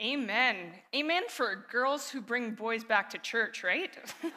Amen. Amen for girls who bring boys back to church, right?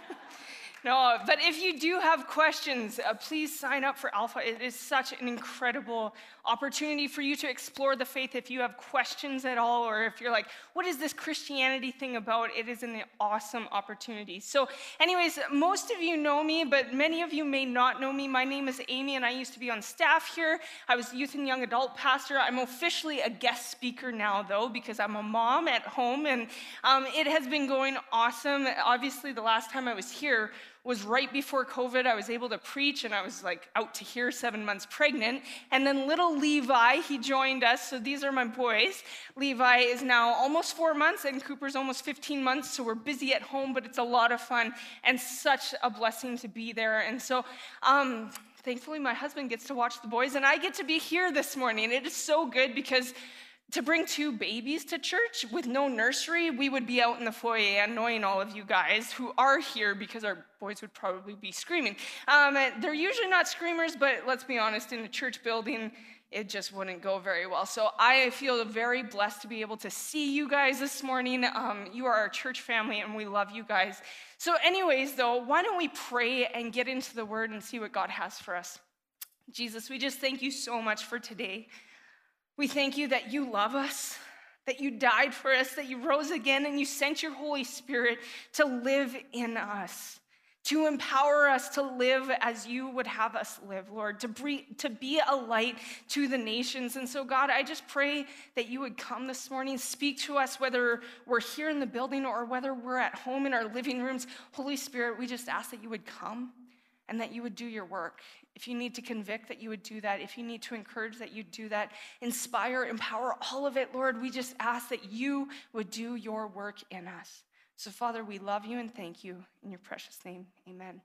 No, but if you do have questions, uh, please sign up for Alpha. It is such an incredible opportunity for you to explore the faith. If you have questions at all, or if you're like, what is this Christianity thing about? It is an awesome opportunity. So, anyways, most of you know me, but many of you may not know me. My name is Amy, and I used to be on staff here. I was youth and young adult pastor. I'm officially a guest speaker now, though, because I'm a mom at home, and um, it has been going awesome. Obviously, the last time I was here, was right before COVID. I was able to preach, and I was like out to here seven months pregnant. And then little Levi, he joined us. So these are my boys. Levi is now almost four months, and Cooper's almost 15 months. So we're busy at home, but it's a lot of fun and such a blessing to be there. And so, um, thankfully, my husband gets to watch the boys, and I get to be here this morning. It is so good because to bring two babies to church with no nursery, we would be out in the foyer annoying all of you guys who are here because our boys would probably be screaming. Um, they're usually not screamers, but let's be honest, in a church building, it just wouldn't go very well. So I feel very blessed to be able to see you guys this morning. Um, you are our church family, and we love you guys. So, anyways, though, why don't we pray and get into the word and see what God has for us? Jesus, we just thank you so much for today. We thank you that you love us, that you died for us, that you rose again, and you sent your Holy Spirit to live in us, to empower us to live as you would have us live, Lord, to, be, to be a light to the nations. And so, God, I just pray that you would come this morning, speak to us, whether we're here in the building or whether we're at home in our living rooms. Holy Spirit, we just ask that you would come and that you would do your work. If you need to convict, that you would do that. If you need to encourage, that you do that. Inspire, empower, all of it, Lord. We just ask that you would do your work in us. So, Father, we love you and thank you in your precious name. Amen.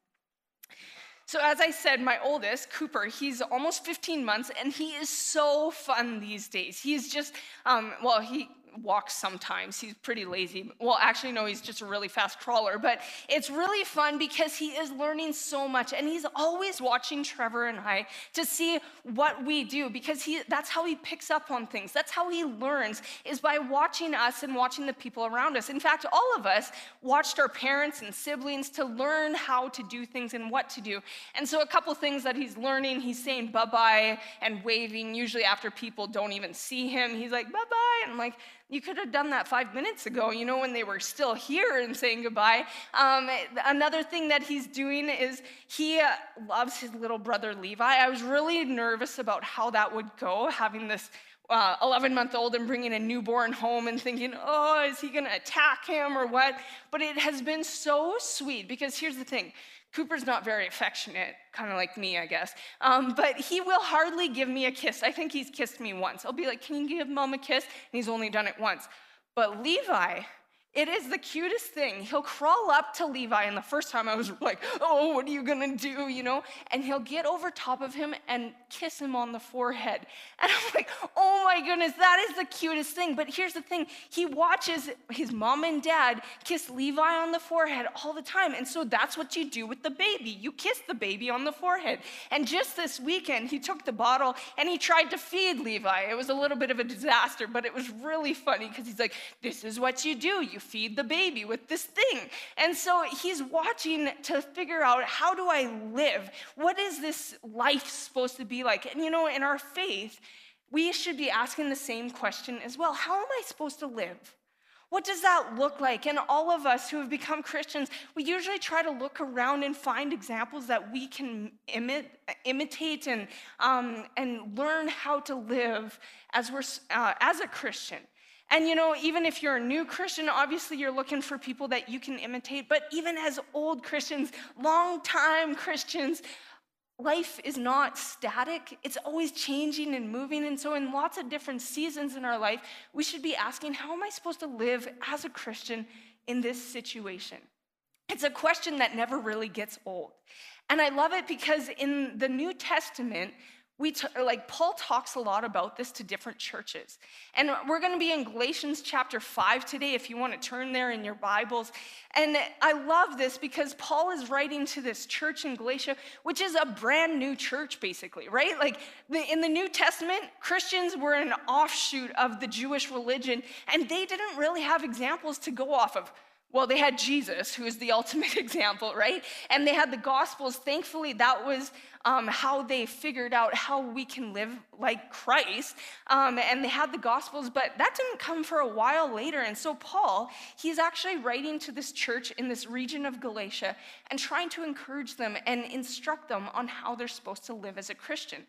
So, as I said, my oldest, Cooper, he's almost 15 months and he is so fun these days. He's just, um, well, he walks sometimes. He's pretty lazy. Well, actually, no, he's just a really fast crawler. But it's really fun because he is learning so much. And he's always watching Trevor and I to see what we do because he, that's how he picks up on things. That's how he learns, is by watching us and watching the people around us. In fact, all of us watched our parents and siblings to learn how to do things and what to do. And so, a couple things that he's learning, he's saying bye bye and waving, usually after people don't even see him. He's like, bye bye. And I'm like, you could have done that five minutes ago, you know, when they were still here and saying goodbye. Um, another thing that he's doing is he uh, loves his little brother Levi. I was really nervous about how that would go, having this 11 uh, month old and bringing a newborn home and thinking, oh, is he going to attack him or what? But it has been so sweet because here's the thing Cooper's not very affectionate, kind of like me, I guess. Um, but he will hardly give me a kiss. I think he's kissed me once. I'll be like, Can you give mom a kiss? And he's only done it once. But Levi, it is the cutest thing. He'll crawl up to Levi, and the first time I was like, oh, what are you gonna do, you know? And he'll get over top of him and kiss him on the forehead. And I'm like, oh my goodness, that is the cutest thing. But here's the thing he watches his mom and dad kiss Levi on the forehead all the time. And so that's what you do with the baby. You kiss the baby on the forehead. And just this weekend, he took the bottle and he tried to feed Levi. It was a little bit of a disaster, but it was really funny because he's like, this is what you do. You feed the baby with this thing. And so he's watching to figure out how do I live? What is this life supposed to be like? And you know, in our faith, we should be asking the same question as well How am I supposed to live? What does that look like? And all of us who have become Christians, we usually try to look around and find examples that we can imi- imitate and, um, and learn how to live as, we're, uh, as a Christian. And you know, even if you're a new Christian, obviously you're looking for people that you can imitate. But even as old Christians, long-time Christians, life is not static. It's always changing and moving. And so, in lots of different seasons in our life, we should be asking, how am I supposed to live as a Christian in this situation? It's a question that never really gets old. And I love it because in the New Testament, we t- like paul talks a lot about this to different churches and we're going to be in galatians chapter 5 today if you want to turn there in your bibles and i love this because paul is writing to this church in galatia which is a brand new church basically right like the, in the new testament christians were an offshoot of the jewish religion and they didn't really have examples to go off of well, they had Jesus, who is the ultimate example, right? And they had the Gospels. Thankfully, that was um, how they figured out how we can live like Christ. Um, and they had the Gospels, but that didn't come for a while later. And so, Paul, he's actually writing to this church in this region of Galatia and trying to encourage them and instruct them on how they're supposed to live as a Christian.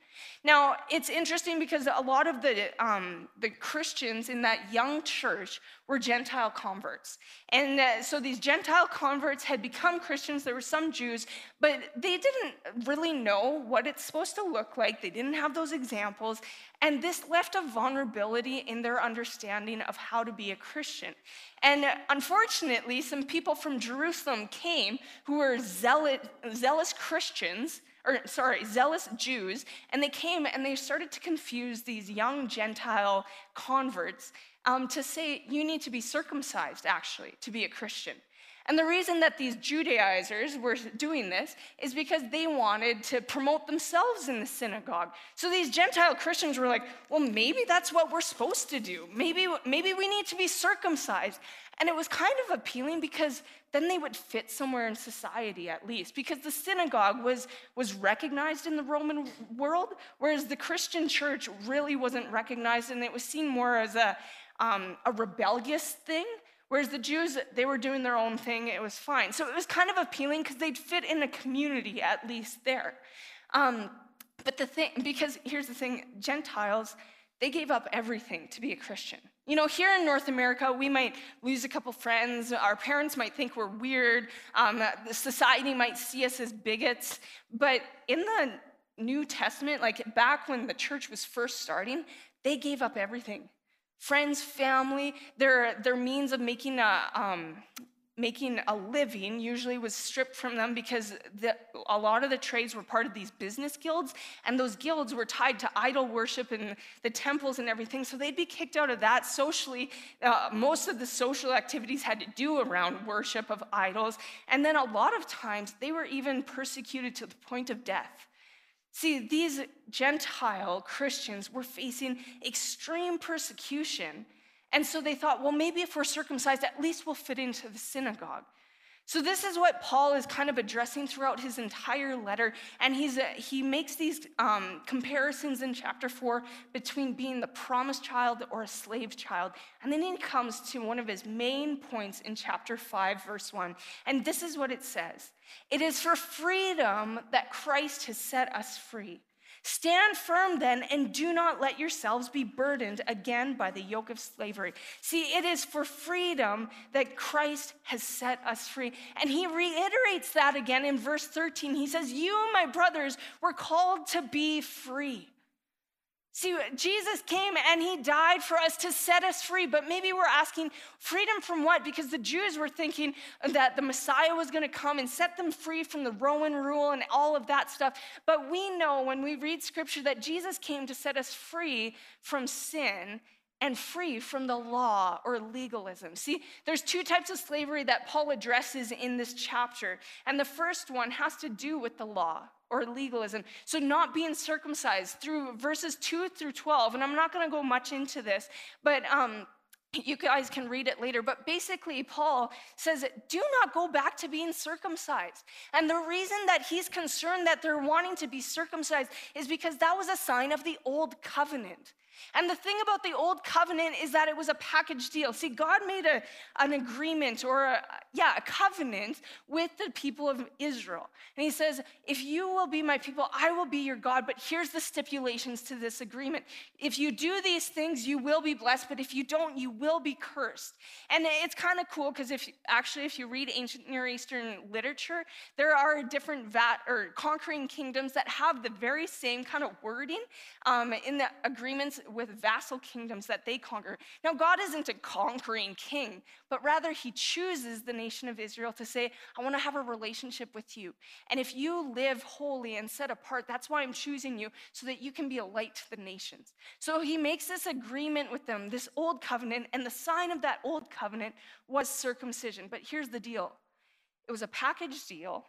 Now, it's interesting because a lot of the, um, the Christians in that young church were Gentile converts. And uh, so these Gentile converts had become Christians. There were some Jews, but they didn't really know what it's supposed to look like. They didn't have those examples. And this left a vulnerability in their understanding of how to be a Christian. And unfortunately, some people from Jerusalem came who were zealous, zealous Christians or sorry, zealous Jews, and they came and they started to confuse these young Gentile converts um, to say you need to be circumcised, actually, to be a Christian. And the reason that these Judaizers were doing this is because they wanted to promote themselves in the synagogue. So these Gentile Christians were like, well, maybe that's what we're supposed to do. Maybe, maybe we need to be circumcised. And it was kind of appealing because then they would fit somewhere in society at least, because the synagogue was, was recognized in the Roman world, whereas the Christian church really wasn't recognized and it was seen more as a, um, a rebellious thing. Whereas the Jews, they were doing their own thing, it was fine. So it was kind of appealing because they'd fit in a community at least there. Um, but the thing, because here's the thing Gentiles, they gave up everything to be a Christian. You know, here in North America, we might lose a couple friends. Our parents might think we're weird. Um, the society might see us as bigots. But in the New Testament, like back when the church was first starting, they gave up everything friends, family, their, their means of making a, um, making a living usually was stripped from them because the, a lot of the trades were part of these business guilds, and those guilds were tied to idol worship and the temples and everything. So they'd be kicked out of that socially. Uh, most of the social activities had to do around worship of idols, and then a lot of times they were even persecuted to the point of death. See, these Gentile Christians were facing extreme persecution. And so they thought, well, maybe if we're circumcised, at least we'll fit into the synagogue. So, this is what Paul is kind of addressing throughout his entire letter. And he's, uh, he makes these um, comparisons in chapter four between being the promised child or a slave child. And then he comes to one of his main points in chapter five, verse one. And this is what it says It is for freedom that Christ has set us free. Stand firm then and do not let yourselves be burdened again by the yoke of slavery. See, it is for freedom that Christ has set us free. And he reiterates that again in verse 13. He says, You, my brothers, were called to be free. See, Jesus came and he died for us to set us free, but maybe we're asking freedom from what? Because the Jews were thinking that the Messiah was going to come and set them free from the Roman rule and all of that stuff. But we know when we read scripture that Jesus came to set us free from sin and free from the law or legalism. See, there's two types of slavery that Paul addresses in this chapter. And the first one has to do with the law or legalism. So, not being circumcised through verses 2 through 12. And I'm not going to go much into this, but um, you guys can read it later. But basically, Paul says, do not go back to being circumcised. And the reason that he's concerned that they're wanting to be circumcised is because that was a sign of the old covenant. And the thing about the old covenant is that it was a package deal. See, God made a, an agreement or, a, yeah, a covenant with the people of Israel. And he says, If you will be my people, I will be your God. But here's the stipulations to this agreement. If you do these things, you will be blessed. But if you don't, you will be cursed. And it's kind of cool because if actually, if you read ancient Near Eastern literature, there are different vat or conquering kingdoms that have the very same kind of wording um, in the agreements with vassal kingdoms that they conquer. Now, God isn't a conquering king, but rather he chooses the nation of Israel to say, I want to have a relationship with you. And if you live holy and set apart, that's why I'm choosing you, so that you can be a light to the nations. So he makes this agreement with them, this old covenant, and the sign of that old covenant was circumcision. But here's the deal it was a package deal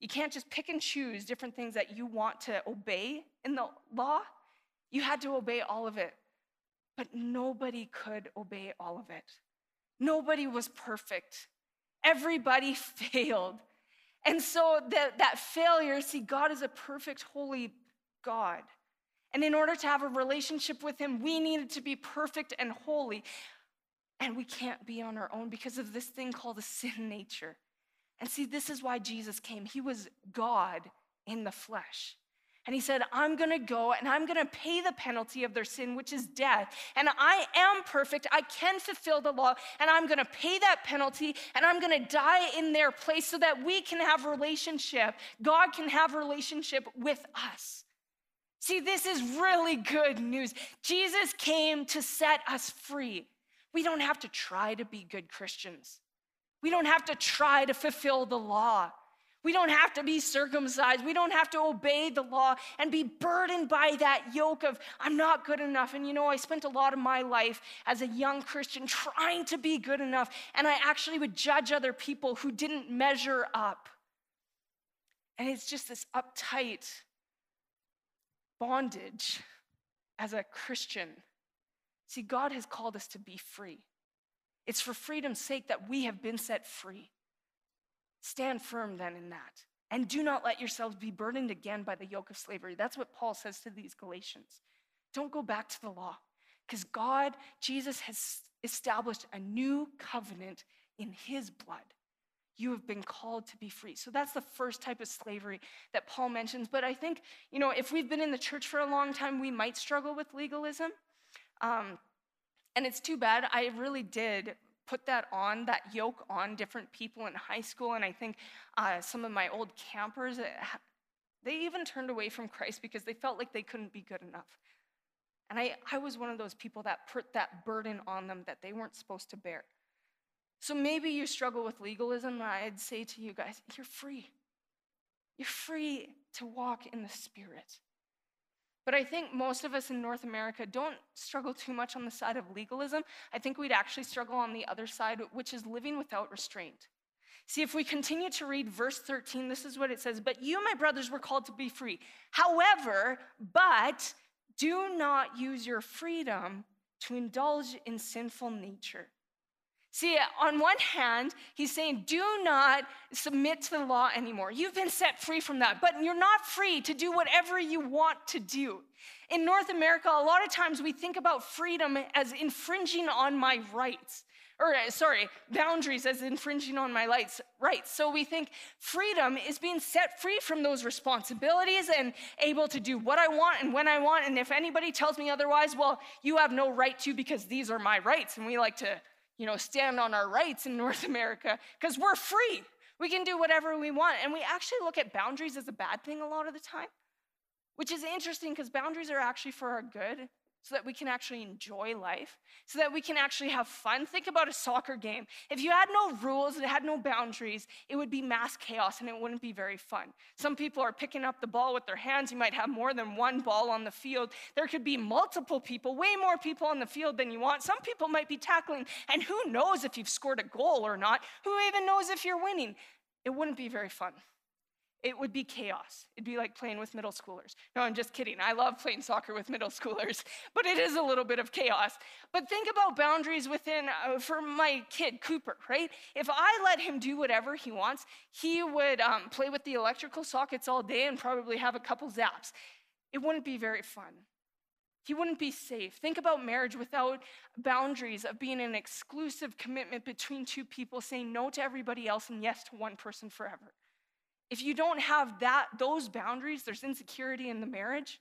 you can't just pick and choose different things that you want to obey in the law. You had to obey all of it. But nobody could obey all of it. Nobody was perfect. Everybody failed. And so that, that failure, see, God is a perfect, holy God. And in order to have a relationship with Him, we needed to be perfect and holy. And we can't be on our own because of this thing called a sin nature. And see, this is why Jesus came. He was God in the flesh. And he said, I'm gonna go and I'm gonna pay the penalty of their sin, which is death. And I am perfect. I can fulfill the law. And I'm gonna pay that penalty and I'm gonna die in their place so that we can have relationship. God can have relationship with us. See, this is really good news. Jesus came to set us free. We don't have to try to be good Christians. We don't have to try to fulfill the law. We don't have to be circumcised. We don't have to obey the law and be burdened by that yoke of, I'm not good enough. And you know, I spent a lot of my life as a young Christian trying to be good enough, and I actually would judge other people who didn't measure up. And it's just this uptight bondage as a Christian. See, God has called us to be free. It's for freedom's sake that we have been set free. Stand firm then in that. And do not let yourselves be burdened again by the yoke of slavery. That's what Paul says to these Galatians. Don't go back to the law because God, Jesus, has established a new covenant in his blood. You have been called to be free. So that's the first type of slavery that Paul mentions. But I think, you know, if we've been in the church for a long time, we might struggle with legalism. Um, and it's too bad. I really did put that on, that yoke on different people in high school. And I think uh, some of my old campers, eh, they even turned away from Christ because they felt like they couldn't be good enough. And I, I was one of those people that put that burden on them that they weren't supposed to bear. So maybe you struggle with legalism. I'd say to you guys, you're free. You're free to walk in the Spirit. But I think most of us in North America don't struggle too much on the side of legalism. I think we'd actually struggle on the other side, which is living without restraint. See, if we continue to read verse 13, this is what it says But you, my brothers, were called to be free. However, but do not use your freedom to indulge in sinful nature. See, on one hand, he's saying, do not submit to the law anymore. You've been set free from that, but you're not free to do whatever you want to do. In North America, a lot of times we think about freedom as infringing on my rights, or uh, sorry, boundaries as infringing on my rights. So we think freedom is being set free from those responsibilities and able to do what I want and when I want. And if anybody tells me otherwise, well, you have no right to because these are my rights. And we like to you know, stand on our rights in North America because we're free. We can do whatever we want. And we actually look at boundaries as a bad thing a lot of the time, which is interesting because boundaries are actually for our good so that we can actually enjoy life, so that we can actually have fun. Think about a soccer game. If you had no rules, it had no boundaries, it would be mass chaos and it wouldn't be very fun. Some people are picking up the ball with their hands. You might have more than one ball on the field. There could be multiple people, way more people on the field than you want. Some people might be tackling, and who knows if you've scored a goal or not? Who even knows if you're winning? It wouldn't be very fun it would be chaos. It'd be like playing with middle schoolers. No, I'm just kidding. I love playing soccer with middle schoolers, but it is a little bit of chaos. But think about boundaries within, uh, for my kid, Cooper, right? If I let him do whatever he wants, he would um, play with the electrical sockets all day and probably have a couple zaps. It wouldn't be very fun. He wouldn't be safe. Think about marriage without boundaries of being an exclusive commitment between two people, saying no to everybody else and yes to one person forever. If you don't have that, those boundaries, there's insecurity in the marriage,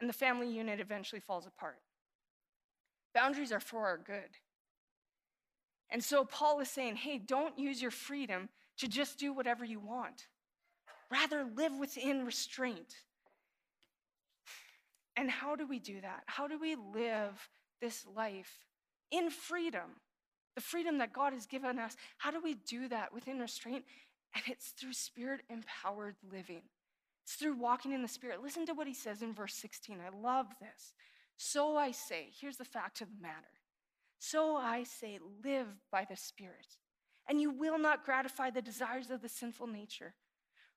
and the family unit eventually falls apart. Boundaries are for our good. And so Paul is saying, hey, don't use your freedom to just do whatever you want. Rather, live within restraint. And how do we do that? How do we live this life in freedom? The freedom that God has given us. How do we do that within restraint? And it's through spirit empowered living. It's through walking in the spirit. Listen to what he says in verse 16. I love this. So I say, here's the fact of the matter. So I say, live by the spirit, and you will not gratify the desires of the sinful nature.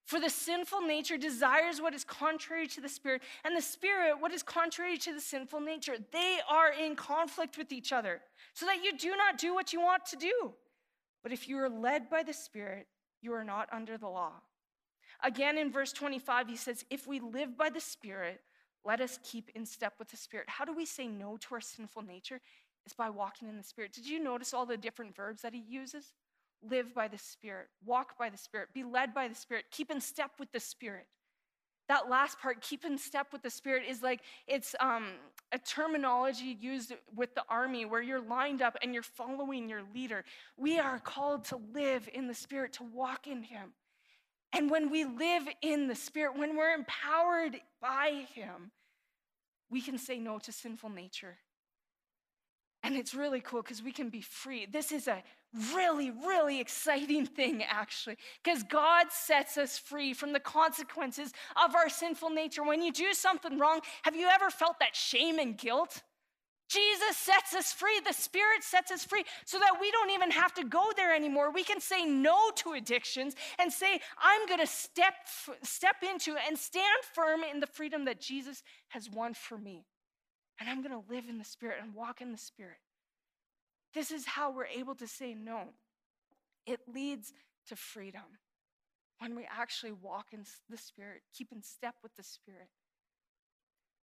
For the sinful nature desires what is contrary to the spirit, and the spirit what is contrary to the sinful nature. They are in conflict with each other, so that you do not do what you want to do. But if you are led by the spirit, you are not under the law. Again, in verse 25, he says, If we live by the spirit, let us keep in step with the spirit. How do we say no to our sinful nature? It's by walking in the spirit. Did you notice all the different verbs that he uses? live by the Spirit, walk by the Spirit, be led by the Spirit, keep in step with the Spirit. That last part, keep in step with the Spirit, is like it's um, a terminology used with the army where you're lined up and you're following your leader. We are called to live in the Spirit, to walk in Him. And when we live in the Spirit, when we're empowered by Him, we can say no to sinful nature. And it's really cool because we can be free. This is a really, really exciting thing, actually, because God sets us free from the consequences of our sinful nature. When you do something wrong, have you ever felt that shame and guilt? Jesus sets us free. The Spirit sets us free so that we don't even have to go there anymore. We can say no to addictions and say, I'm going to step, step into and stand firm in the freedom that Jesus has won for me. And I'm going to live in the Spirit and walk in the Spirit. This is how we're able to say no. It leads to freedom when we actually walk in the Spirit, keep in step with the Spirit.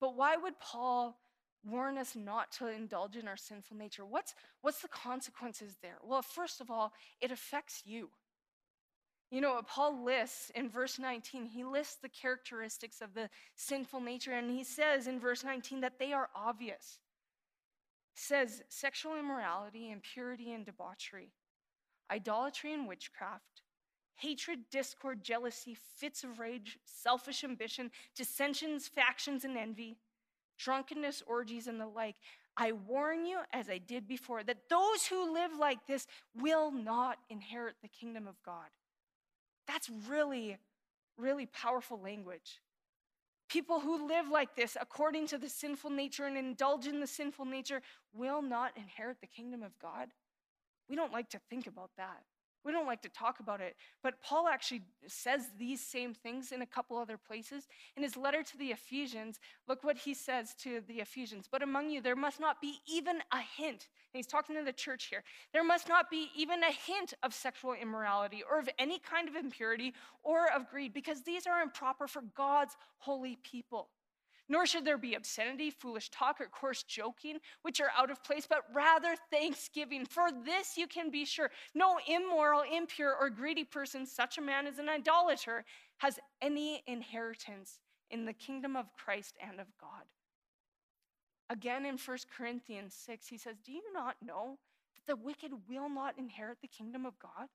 But why would Paul warn us not to indulge in our sinful nature? What's, what's the consequences there? Well, first of all, it affects you. You know, Paul lists in verse 19, he lists the characteristics of the sinful nature, and he says in verse 19 that they are obvious says sexual immorality, impurity, and debauchery, idolatry and witchcraft, hatred, discord, jealousy, fits of rage, selfish ambition, dissensions, factions, and envy, drunkenness, orgies, and the like. I warn you, as I did before, that those who live like this will not inherit the kingdom of God. That's really, really powerful language. People who live like this, according to the sinful nature and indulge in the sinful nature, will not inherit the kingdom of God. We don't like to think about that. We don't like to talk about it, but Paul actually says these same things in a couple other places. In his letter to the Ephesians, look what he says to the Ephesians. But among you, there must not be even a hint, and he's talking to the church here, there must not be even a hint of sexual immorality or of any kind of impurity or of greed, because these are improper for God's holy people. Nor should there be obscenity, foolish talk, or coarse joking, which are out of place, but rather thanksgiving. For this you can be sure no immoral, impure, or greedy person, such a man as an idolater, has any inheritance in the kingdom of Christ and of God. Again in 1 Corinthians 6, he says, Do you not know that the wicked will not inherit the kingdom of God?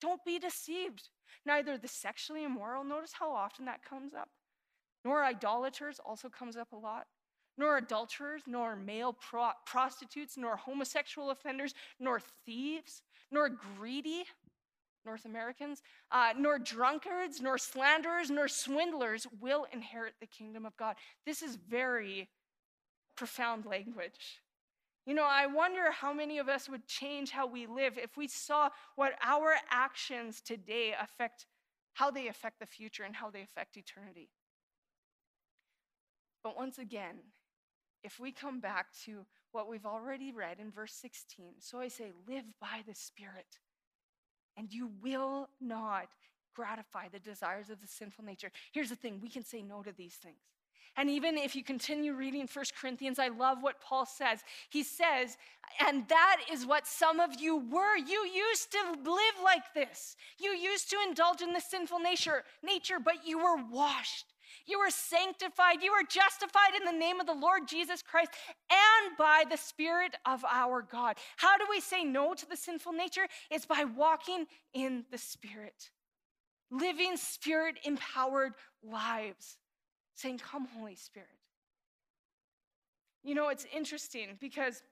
Don't be deceived. Neither the sexually immoral, notice how often that comes up nor idolaters also comes up a lot, nor adulterers, nor male pro- prostitutes, nor homosexual offenders, nor thieves, nor greedy, North Americans, uh, nor drunkards, nor slanderers, nor swindlers will inherit the kingdom of God. This is very profound language. You know, I wonder how many of us would change how we live if we saw what our actions today affect, how they affect the future and how they affect eternity. But once again, if we come back to what we've already read in verse 16, so I say, live by the Spirit, and you will not gratify the desires of the sinful nature. Here's the thing we can say no to these things. And even if you continue reading First Corinthians, I love what Paul says. He says, and that is what some of you were. You used to live like this. You used to indulge in the sinful nature, nature, but you were washed you are sanctified. You are justified in the name of the Lord Jesus Christ and by the Spirit of our God. How do we say no to the sinful nature? It's by walking in the Spirit, living Spirit empowered lives, saying, Come, Holy Spirit. You know, it's interesting because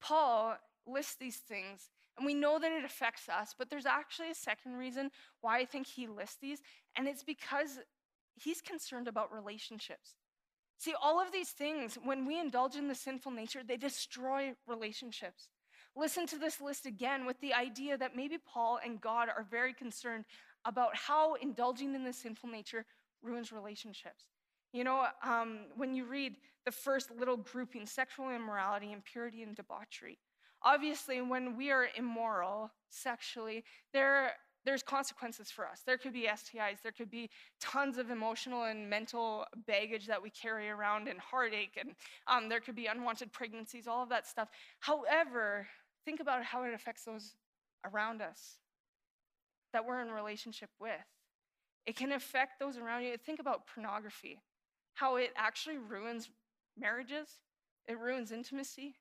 Paul lists these things, and we know that it affects us, but there's actually a second reason why I think he lists these, and it's because he's concerned about relationships. See, all of these things, when we indulge in the sinful nature, they destroy relationships. Listen to this list again with the idea that maybe Paul and God are very concerned about how indulging in the sinful nature ruins relationships. You know, um, when you read the first little grouping sexual immorality, impurity, and debauchery, obviously, when we are immoral sexually, there, there's consequences for us. There could be STIs, there could be tons of emotional and mental baggage that we carry around, and heartache, and um, there could be unwanted pregnancies, all of that stuff. However, think about how it affects those around us that we're in relationship with. It can affect those around you. Think about pornography how it actually ruins marriages, it ruins intimacy.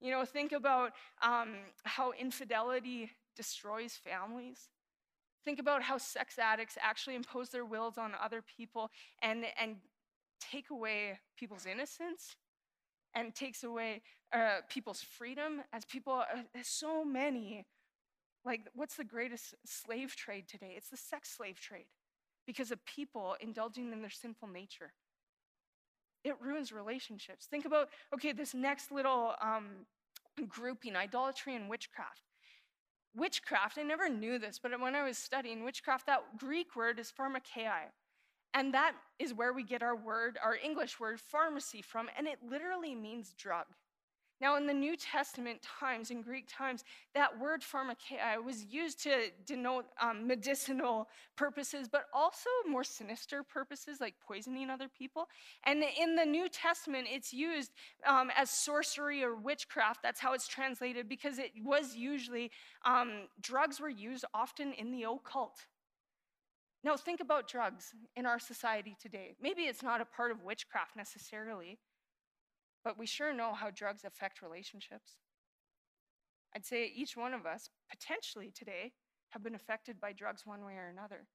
You know, think about um, how infidelity destroys families. Think about how sex addicts actually impose their wills on other people and, and take away people's innocence and takes away uh, people's freedom as people, uh, so many, like, what's the greatest slave trade today? It's the sex slave trade because of people indulging in their sinful nature it ruins relationships. Think about, okay, this next little um, grouping idolatry and witchcraft. Witchcraft, I never knew this, but when I was studying witchcraft, that Greek word is pharmakeia. And that is where we get our word, our English word, pharmacy from, and it literally means drug. Now, in the New Testament times, in Greek times, that word pharmakeia was used to denote um, medicinal purposes, but also more sinister purposes like poisoning other people. And in the New Testament, it's used um, as sorcery or witchcraft. That's how it's translated because it was usually, um, drugs were used often in the occult. Now, think about drugs in our society today. Maybe it's not a part of witchcraft necessarily, but we sure know how drugs affect relationships. I'd say each one of us, potentially today, have been affected by drugs one way or another.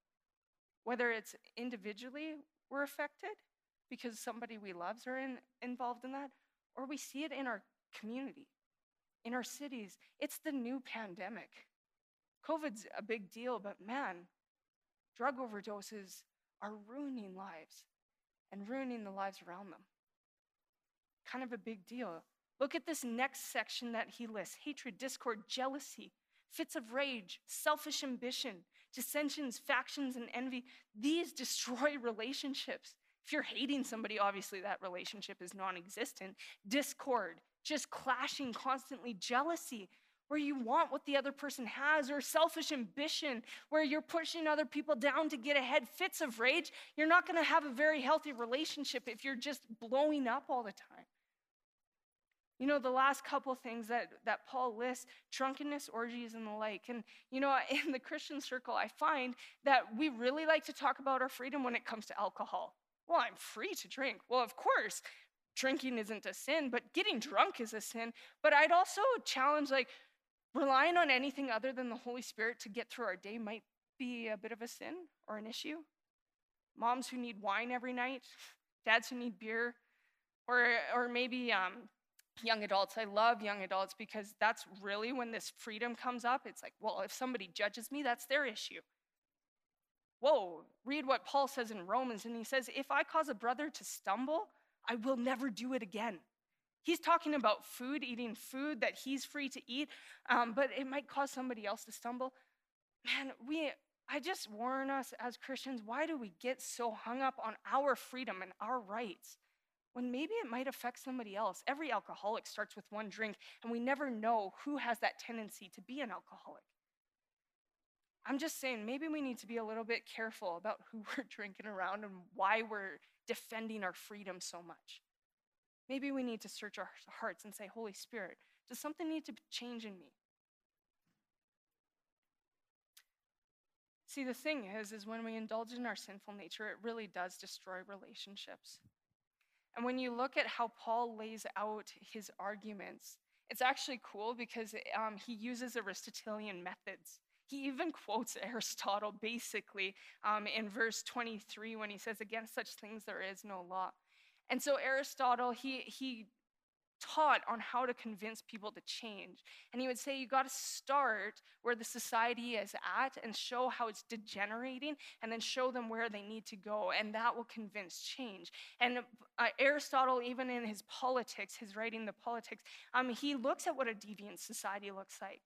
Whether it's individually we're affected because somebody we love's are in, involved in that, or we see it in our community, in our cities. It's the new pandemic. COVID's a big deal, but man, drug overdoses are ruining lives and ruining the lives around them kind of a big deal. Look at this next section that he lists hatred, discord, jealousy, fits of rage, selfish ambition, dissensions, factions, and envy. These destroy relationships. If you're hating somebody, obviously that relationship is non existent. Discord, just clashing constantly, jealousy, where you want what the other person has, or selfish ambition, where you're pushing other people down to get ahead, fits of rage, you're not going to have a very healthy relationship if you're just blowing up all the time. You know, the last couple things that, that Paul lists drunkenness, orgies, and the like. And, you know, in the Christian circle, I find that we really like to talk about our freedom when it comes to alcohol. Well, I'm free to drink. Well, of course, drinking isn't a sin, but getting drunk is a sin. But I'd also challenge, like, relying on anything other than the Holy Spirit to get through our day might be a bit of a sin or an issue. Moms who need wine every night, dads who need beer, or, or maybe um, young adults. I love young adults because that's really when this freedom comes up. It's like, well, if somebody judges me, that's their issue. Whoa, read what Paul says in Romans, and he says, If I cause a brother to stumble, I will never do it again. He's talking about food, eating food that he's free to eat, um, but it might cause somebody else to stumble. Man, we, I just warn us as Christians why do we get so hung up on our freedom and our rights? When maybe it might affect somebody else. Every alcoholic starts with one drink, and we never know who has that tendency to be an alcoholic. I'm just saying, maybe we need to be a little bit careful about who we're drinking around and why we're defending our freedom so much. Maybe we need to search our hearts and say, Holy Spirit, does something need to change in me? See, the thing is, is when we indulge in our sinful nature, it really does destroy relationships. And when you look at how Paul lays out his arguments, it's actually cool because um, he uses Aristotelian methods. He even quotes Aristotle basically um, in verse 23 when he says, Against such things there is no law. And so Aristotle, he, he taught on how to convince people to change. And he would say, you got to start where the society is at and show how it's degenerating, and then show them where they need to go. And that will convince change. And uh, Aristotle, even in his politics, his writing, The Politics, um, he looks at what a deviant society looks like.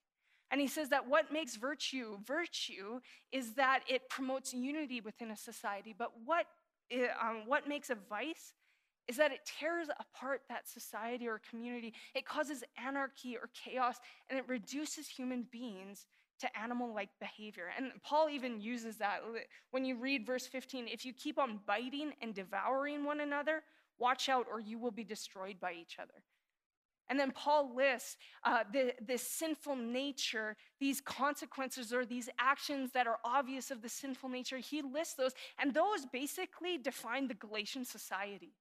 And he says that what makes virtue virtue is that it promotes unity within a society. But what, eh, um, what makes a vice is that it tears apart that society or community. It causes anarchy or chaos, and it reduces human beings to animal like behavior. And Paul even uses that when you read verse 15 if you keep on biting and devouring one another, watch out, or you will be destroyed by each other. And then Paul lists uh, the, this sinful nature, these consequences or these actions that are obvious of the sinful nature. He lists those, and those basically define the Galatian society.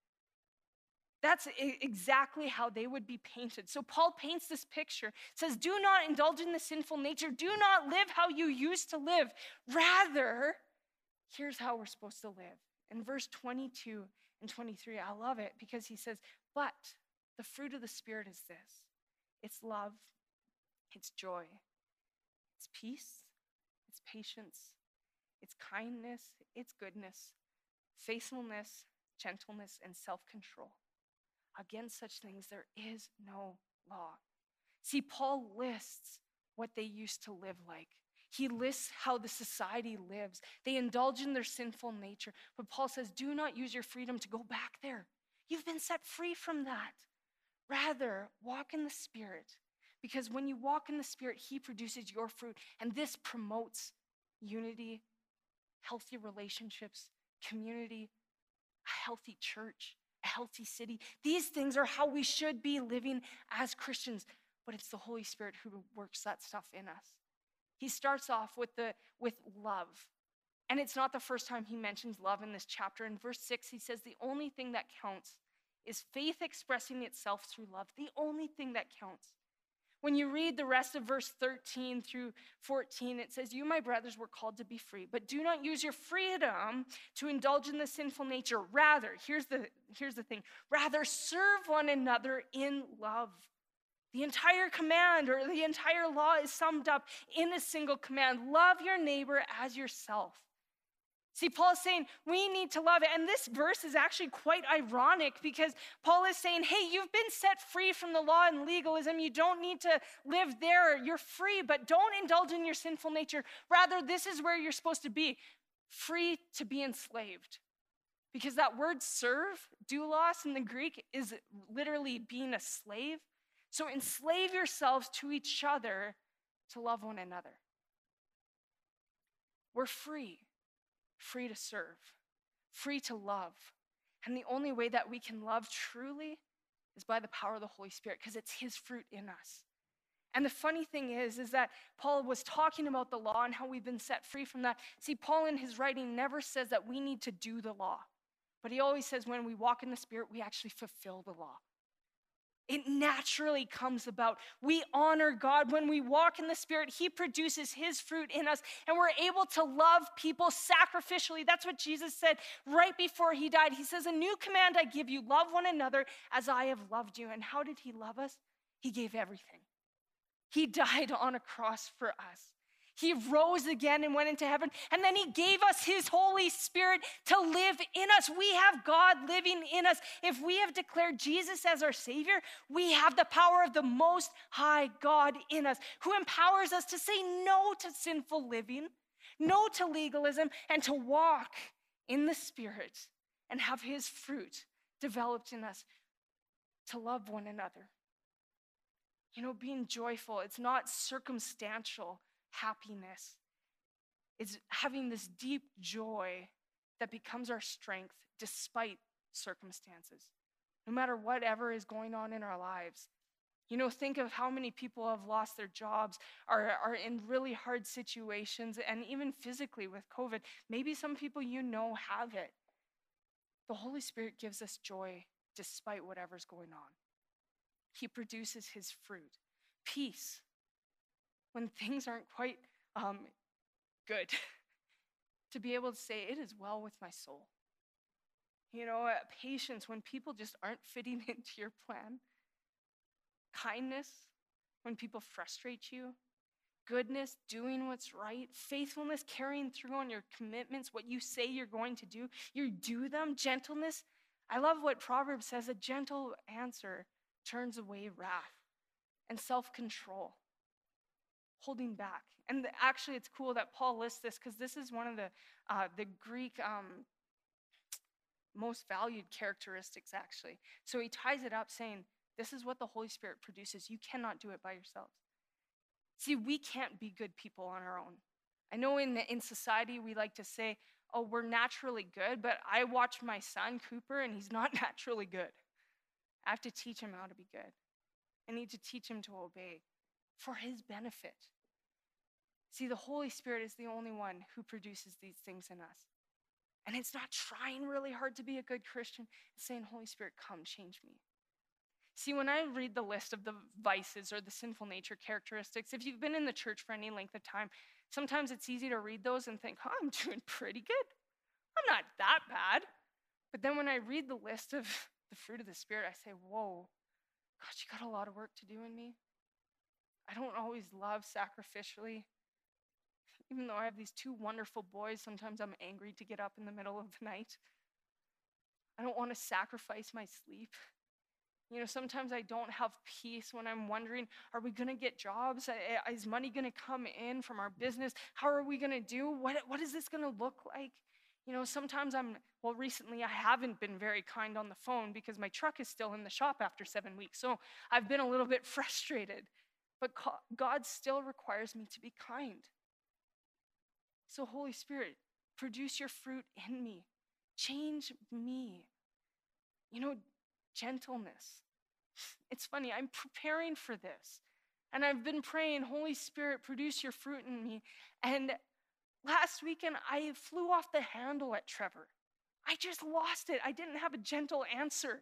That's exactly how they would be painted. So Paul paints this picture, says, Do not indulge in the sinful nature. Do not live how you used to live. Rather, here's how we're supposed to live. In verse 22 and 23, I love it because he says, But the fruit of the Spirit is this it's love, it's joy, it's peace, it's patience, it's kindness, it's goodness, faithfulness, gentleness, and self control. Against such things, there is no law. See, Paul lists what they used to live like. He lists how the society lives. They indulge in their sinful nature. But Paul says, do not use your freedom to go back there. You've been set free from that. Rather, walk in the Spirit. Because when you walk in the Spirit, He produces your fruit. And this promotes unity, healthy relationships, community, a healthy church healthy city. These things are how we should be living as Christians, but it's the Holy Spirit who works that stuff in us. He starts off with the with love. And it's not the first time he mentions love in this chapter. In verse 6, he says the only thing that counts is faith expressing itself through love. The only thing that counts. When you read the rest of verse 13 through 14, it says, You, my brothers, were called to be free, but do not use your freedom to indulge in the sinful nature. Rather, here's the, here's the thing rather, serve one another in love. The entire command or the entire law is summed up in a single command love your neighbor as yourself. See, Paul is saying we need to love it. And this verse is actually quite ironic because Paul is saying, hey, you've been set free from the law and legalism. You don't need to live there. You're free, but don't indulge in your sinful nature. Rather, this is where you're supposed to be free to be enslaved. Because that word serve, doulos in the Greek, is literally being a slave. So enslave yourselves to each other to love one another. We're free free to serve, free to love. And the only way that we can love truly is by the power of the Holy Spirit because it's his fruit in us. And the funny thing is is that Paul was talking about the law and how we've been set free from that. See, Paul in his writing never says that we need to do the law. But he always says when we walk in the spirit, we actually fulfill the law. It naturally comes about. We honor God when we walk in the Spirit. He produces His fruit in us, and we're able to love people sacrificially. That's what Jesus said right before He died. He says, A new command I give you love one another as I have loved you. And how did He love us? He gave everything. He died on a cross for us. He rose again and went into heaven. And then he gave us his Holy Spirit to live in us. We have God living in us. If we have declared Jesus as our Savior, we have the power of the Most High God in us, who empowers us to say no to sinful living, no to legalism, and to walk in the Spirit and have his fruit developed in us to love one another. You know, being joyful, it's not circumstantial happiness. It's having this deep joy that becomes our strength despite circumstances, no matter whatever is going on in our lives. You know, think of how many people have lost their jobs, are, are in really hard situations, and even physically with COVID. Maybe some people you know have it. The Holy Spirit gives us joy despite whatever's going on. He produces his fruit peace, when things aren't quite um, good, to be able to say, It is well with my soul. You know, uh, patience when people just aren't fitting into your plan. Kindness when people frustrate you. Goodness, doing what's right. Faithfulness, carrying through on your commitments, what you say you're going to do. You do them. Gentleness. I love what Proverbs says a gentle answer turns away wrath and self control, holding back. And actually, it's cool that Paul lists this because this is one of the, uh, the Greek um, most valued characteristics, actually. So he ties it up saying, This is what the Holy Spirit produces. You cannot do it by yourselves. See, we can't be good people on our own. I know in, in society we like to say, Oh, we're naturally good, but I watch my son, Cooper, and he's not naturally good. I have to teach him how to be good. I need to teach him to obey for his benefit. See, the Holy Spirit is the only one who produces these things in us. And it's not trying really hard to be a good Christian, it's saying, Holy Spirit, come change me. See, when I read the list of the vices or the sinful nature characteristics, if you've been in the church for any length of time, sometimes it's easy to read those and think, oh, I'm doing pretty good. I'm not that bad. But then when I read the list of the fruit of the Spirit, I say, whoa, God, you got a lot of work to do in me. I don't always love sacrificially. Even though I have these two wonderful boys, sometimes I'm angry to get up in the middle of the night. I don't want to sacrifice my sleep. You know, sometimes I don't have peace when I'm wondering, are we going to get jobs? Is money going to come in from our business? How are we going to do? What, what is this going to look like? You know, sometimes I'm, well, recently I haven't been very kind on the phone because my truck is still in the shop after seven weeks. So I've been a little bit frustrated. But God still requires me to be kind. So, Holy Spirit, produce your fruit in me, change me. You know, gentleness. It's funny, I'm preparing for this. And I've been praying, Holy Spirit, produce your fruit in me. And last weekend, I flew off the handle at Trevor. I just lost it. I didn't have a gentle answer.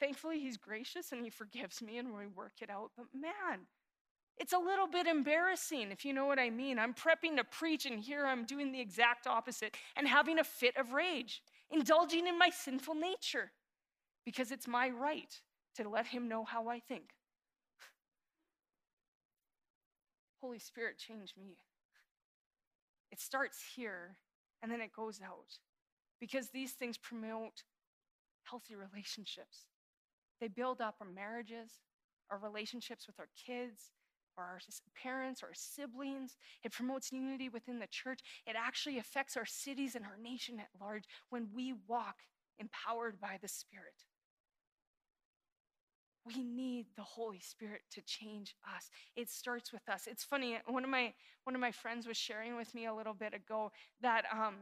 Thankfully, he's gracious and he forgives me and we work it out. But man, it's a little bit embarrassing, if you know what I mean. I'm prepping to preach, and here I'm doing the exact opposite and having a fit of rage, indulging in my sinful nature because it's my right to let him know how I think. Holy Spirit, change me. It starts here and then it goes out because these things promote healthy relationships. They build up our marriages, our relationships with our kids, or our parents or our siblings. It promotes unity within the church. It actually affects our cities and our nation at large when we walk empowered by the Spirit. We need the Holy Spirit to change us. It starts with us. It's funny. One of my one of my friends was sharing with me a little bit ago that um,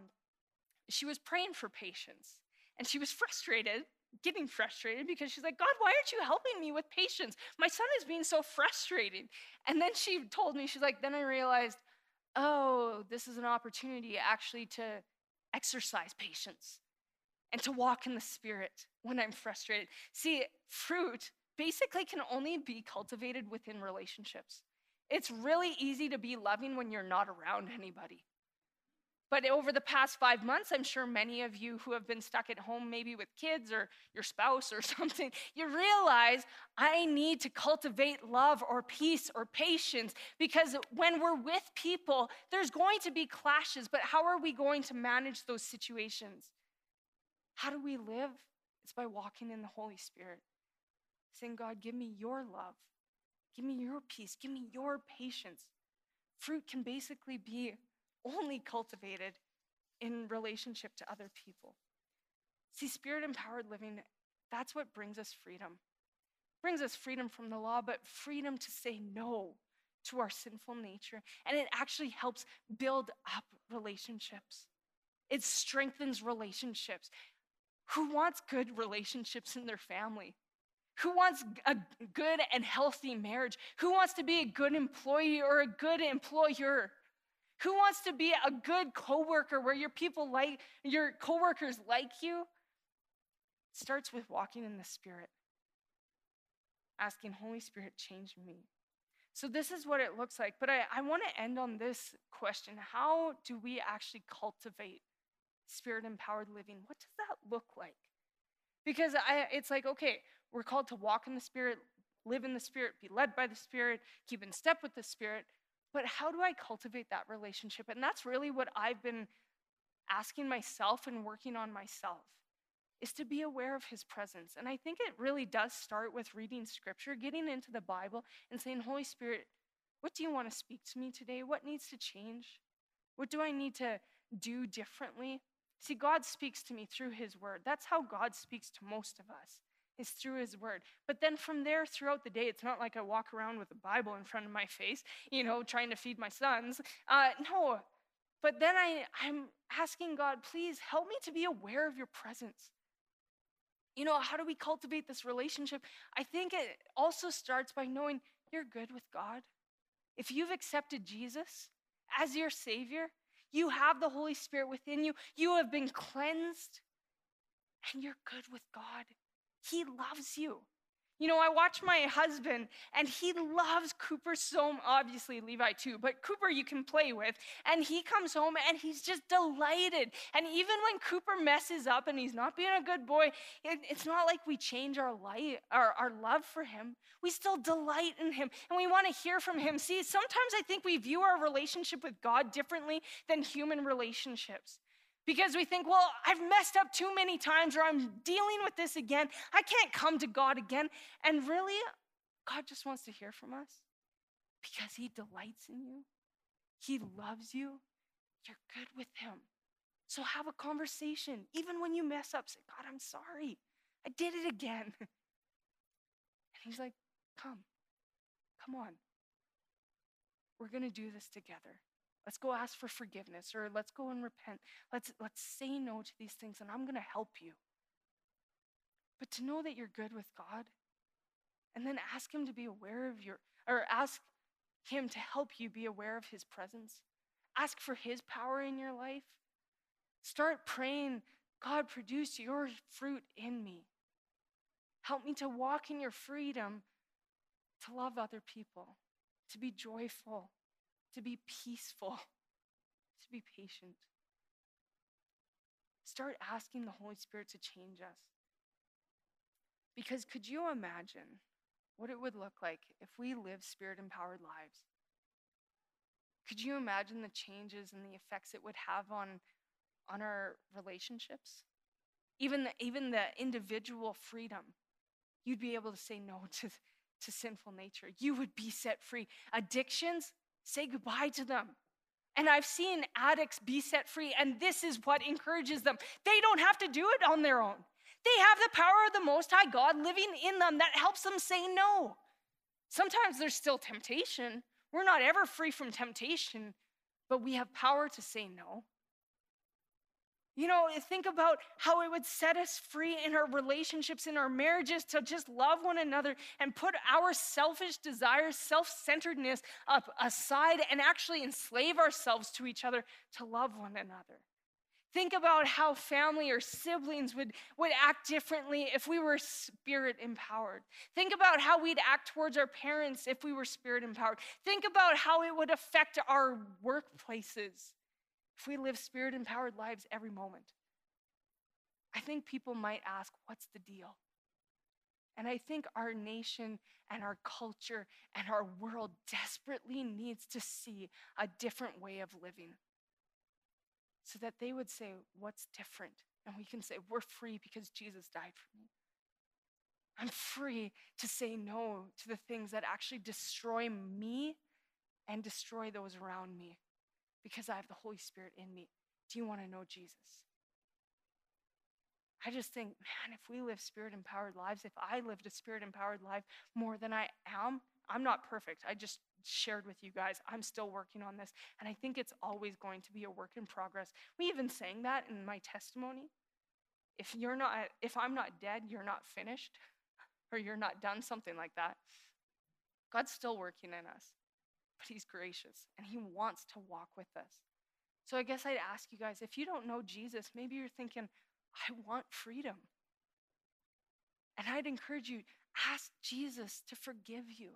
she was praying for patience, and she was frustrated getting frustrated because she's like, God, why aren't you helping me with patience? My son is being so frustrated. And then she told me, she's like, then I realized, oh, this is an opportunity actually to exercise patience and to walk in the spirit when I'm frustrated. See, fruit basically can only be cultivated within relationships. It's really easy to be loving when you're not around anybody. But over the past five months, I'm sure many of you who have been stuck at home, maybe with kids or your spouse or something, you realize I need to cultivate love or peace or patience because when we're with people, there's going to be clashes, but how are we going to manage those situations? How do we live? It's by walking in the Holy Spirit, saying, God, give me your love, give me your peace, give me your patience. Fruit can basically be only cultivated in relationship to other people. See, spirit empowered living, that's what brings us freedom. Brings us freedom from the law, but freedom to say no to our sinful nature. And it actually helps build up relationships. It strengthens relationships. Who wants good relationships in their family? Who wants a good and healthy marriage? Who wants to be a good employee or a good employer? Who wants to be a good coworker where your people like your coworkers like you? It starts with walking in the Spirit. Asking, Holy Spirit, change me. So, this is what it looks like. But I, I want to end on this question How do we actually cultivate spirit empowered living, what does that look like? Because I, it's like, okay, we're called to walk in the Spirit, live in the Spirit, be led by the Spirit, keep in step with the Spirit. But how do I cultivate that relationship? And that's really what I've been asking myself and working on myself is to be aware of his presence. And I think it really does start with reading scripture, getting into the Bible, and saying, Holy Spirit, what do you want to speak to me today? What needs to change? What do I need to do differently? See, God speaks to me through his word. That's how God speaks to most of us is through his word. But then from there throughout the day, it's not like I walk around with a Bible in front of my face, you know, trying to feed my sons. Uh, no, but then I, I'm asking God, please help me to be aware of your presence. You know, how do we cultivate this relationship? I think it also starts by knowing you're good with God. If you've accepted Jesus as your Savior, you have the Holy Spirit within you, you have been cleansed, and you're good with God. He loves you. You know, I watch my husband, and he loves Cooper so obviously Levi too, but Cooper you can play with. And he comes home and he's just delighted. And even when Cooper messes up and he's not being a good boy, it, it's not like we change our light, our, our love for him. We still delight in him, and we want to hear from him. See, sometimes I think we view our relationship with God differently than human relationships. Because we think, well, I've messed up too many times or I'm dealing with this again. I can't come to God again. And really, God just wants to hear from us because He delights in you, He loves you. You're good with Him. So have a conversation. Even when you mess up, say, God, I'm sorry. I did it again. And He's like, come, come on. We're going to do this together. Let's go ask for forgiveness or let's go and repent. Let's, let's say no to these things and I'm going to help you. But to know that you're good with God and then ask Him to be aware of your, or ask Him to help you be aware of His presence. Ask for His power in your life. Start praying, God, produce your fruit in me. Help me to walk in your freedom to love other people, to be joyful, to be peaceful, to be patient. Start asking the Holy Spirit to change us. Because could you imagine what it would look like if we lived spirit empowered lives? Could you imagine the changes and the effects it would have on, on our relationships? Even the, even the individual freedom. You'd be able to say no to, to sinful nature. You would be set free. Addictions, Say goodbye to them. And I've seen addicts be set free, and this is what encourages them. They don't have to do it on their own. They have the power of the Most High God living in them that helps them say no. Sometimes there's still temptation. We're not ever free from temptation, but we have power to say no. You know, eh, think about how it would set us free in our relationships, in our marriages, to just love one another and put our selfish desires, self centeredness aside and actually enslave ourselves to each other to love one another. Think about how family or siblings would, would act differently if we were spirit empowered. Think about how we'd act towards our parents if we were spirit empowered. Think about how it would affect our workplaces if we live spirit empowered lives every moment, I think people might ask, what's the deal? And I think our nation and our culture and our world desperately needs to see a different way of living so that they would say, What's different? And we can say, We're free because Jesus died for me. I'm free to say no to the things that actually destroy me and destroy those around me because I have the Holy Spirit in me. Do you want to know Jesus? I just think, man, if we live spirit empowered lives, if I lived a spirit empowered life more than I am, I'm not perfect. I just shared with you guys, I'm still working on this. And I think it's always going to be a work in progress. We even sang that in my testimony. If you're not, if I'm not dead, you're not finished, or you're not done, something like that. God's still working in us but He's gracious and He wants to walk with us. So I guess I'd ask you guys if you don't know Jesus, maybe you're thinking, I want freedom. And I'd encourage you, ask Jesus to forgive you.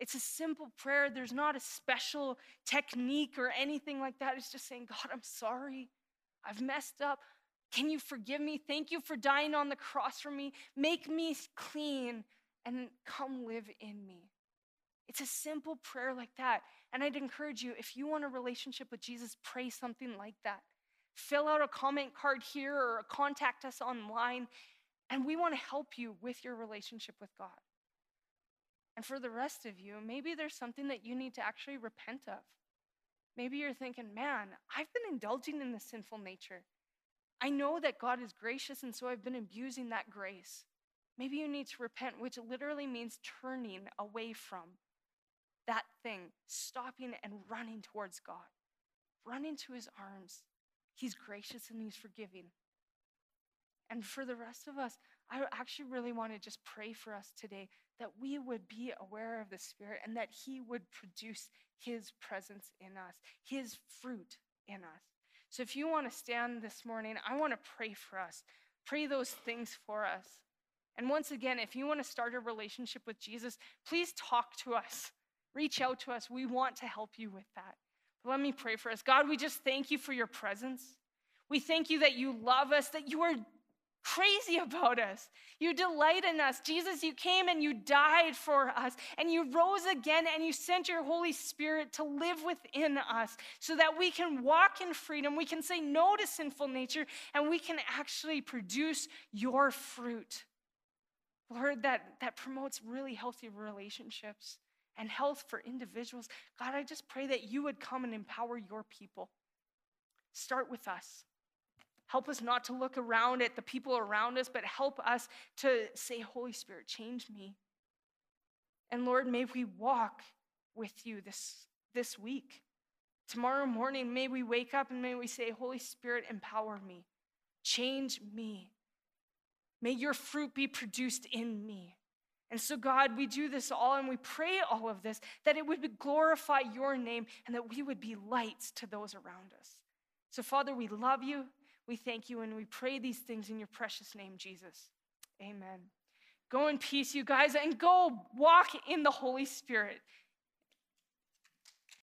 It's a simple prayer. There's not a special technique or anything like that. It's just saying, God, I'm sorry. I've messed up. Can you forgive me? Thank you for dying on the cross for me. Make me clean and come live in me. It's a simple prayer like that. And I'd encourage you, if you want a relationship with Jesus, pray something like that. Fill out a comment card here or contact us online, and we want to help you with your relationship with God. And for the rest of you, maybe there's something that you need to actually repent of. Maybe you're thinking, man, I've been indulging in this sinful nature. I know that God is gracious, and so I've been abusing that grace. Maybe you need to repent, which literally means turning away from that thing, stopping and running towards God, running to his arms. He's gracious and he's forgiving. And for the rest of us, I actually really want to just pray for us today that we would be aware of the Spirit and that He would produce His presence in us, His fruit in us. So if you want to stand this morning, I want to pray for us, pray those things for us. And once again, if you want to start a relationship with Jesus, please talk to us. Reach out to us. We want to help you with that. But let me pray for us. God, we just thank you for your presence. We thank you that you love us, that you are crazy about us. You delight in us. Jesus, you came and you died for us, and you rose again, and you sent your Holy Spirit to live within us so that we can walk in freedom. We can say no to sinful nature, and we can actually produce your fruit. Lord, that, that promotes really healthy relationships and health for individuals. God, I just pray that you would come and empower your people. Start with us. Help us not to look around at the people around us, but help us to say, Holy Spirit, change me. And Lord, may we walk with you this, this week. Tomorrow morning, may we wake up and may we say, Holy Spirit, empower me, change me. May your fruit be produced in me. And so, God, we do this all and we pray all of this that it would glorify your name and that we would be lights to those around us. So, Father, we love you. We thank you and we pray these things in your precious name, Jesus. Amen. Go in peace, you guys, and go walk in the Holy Spirit.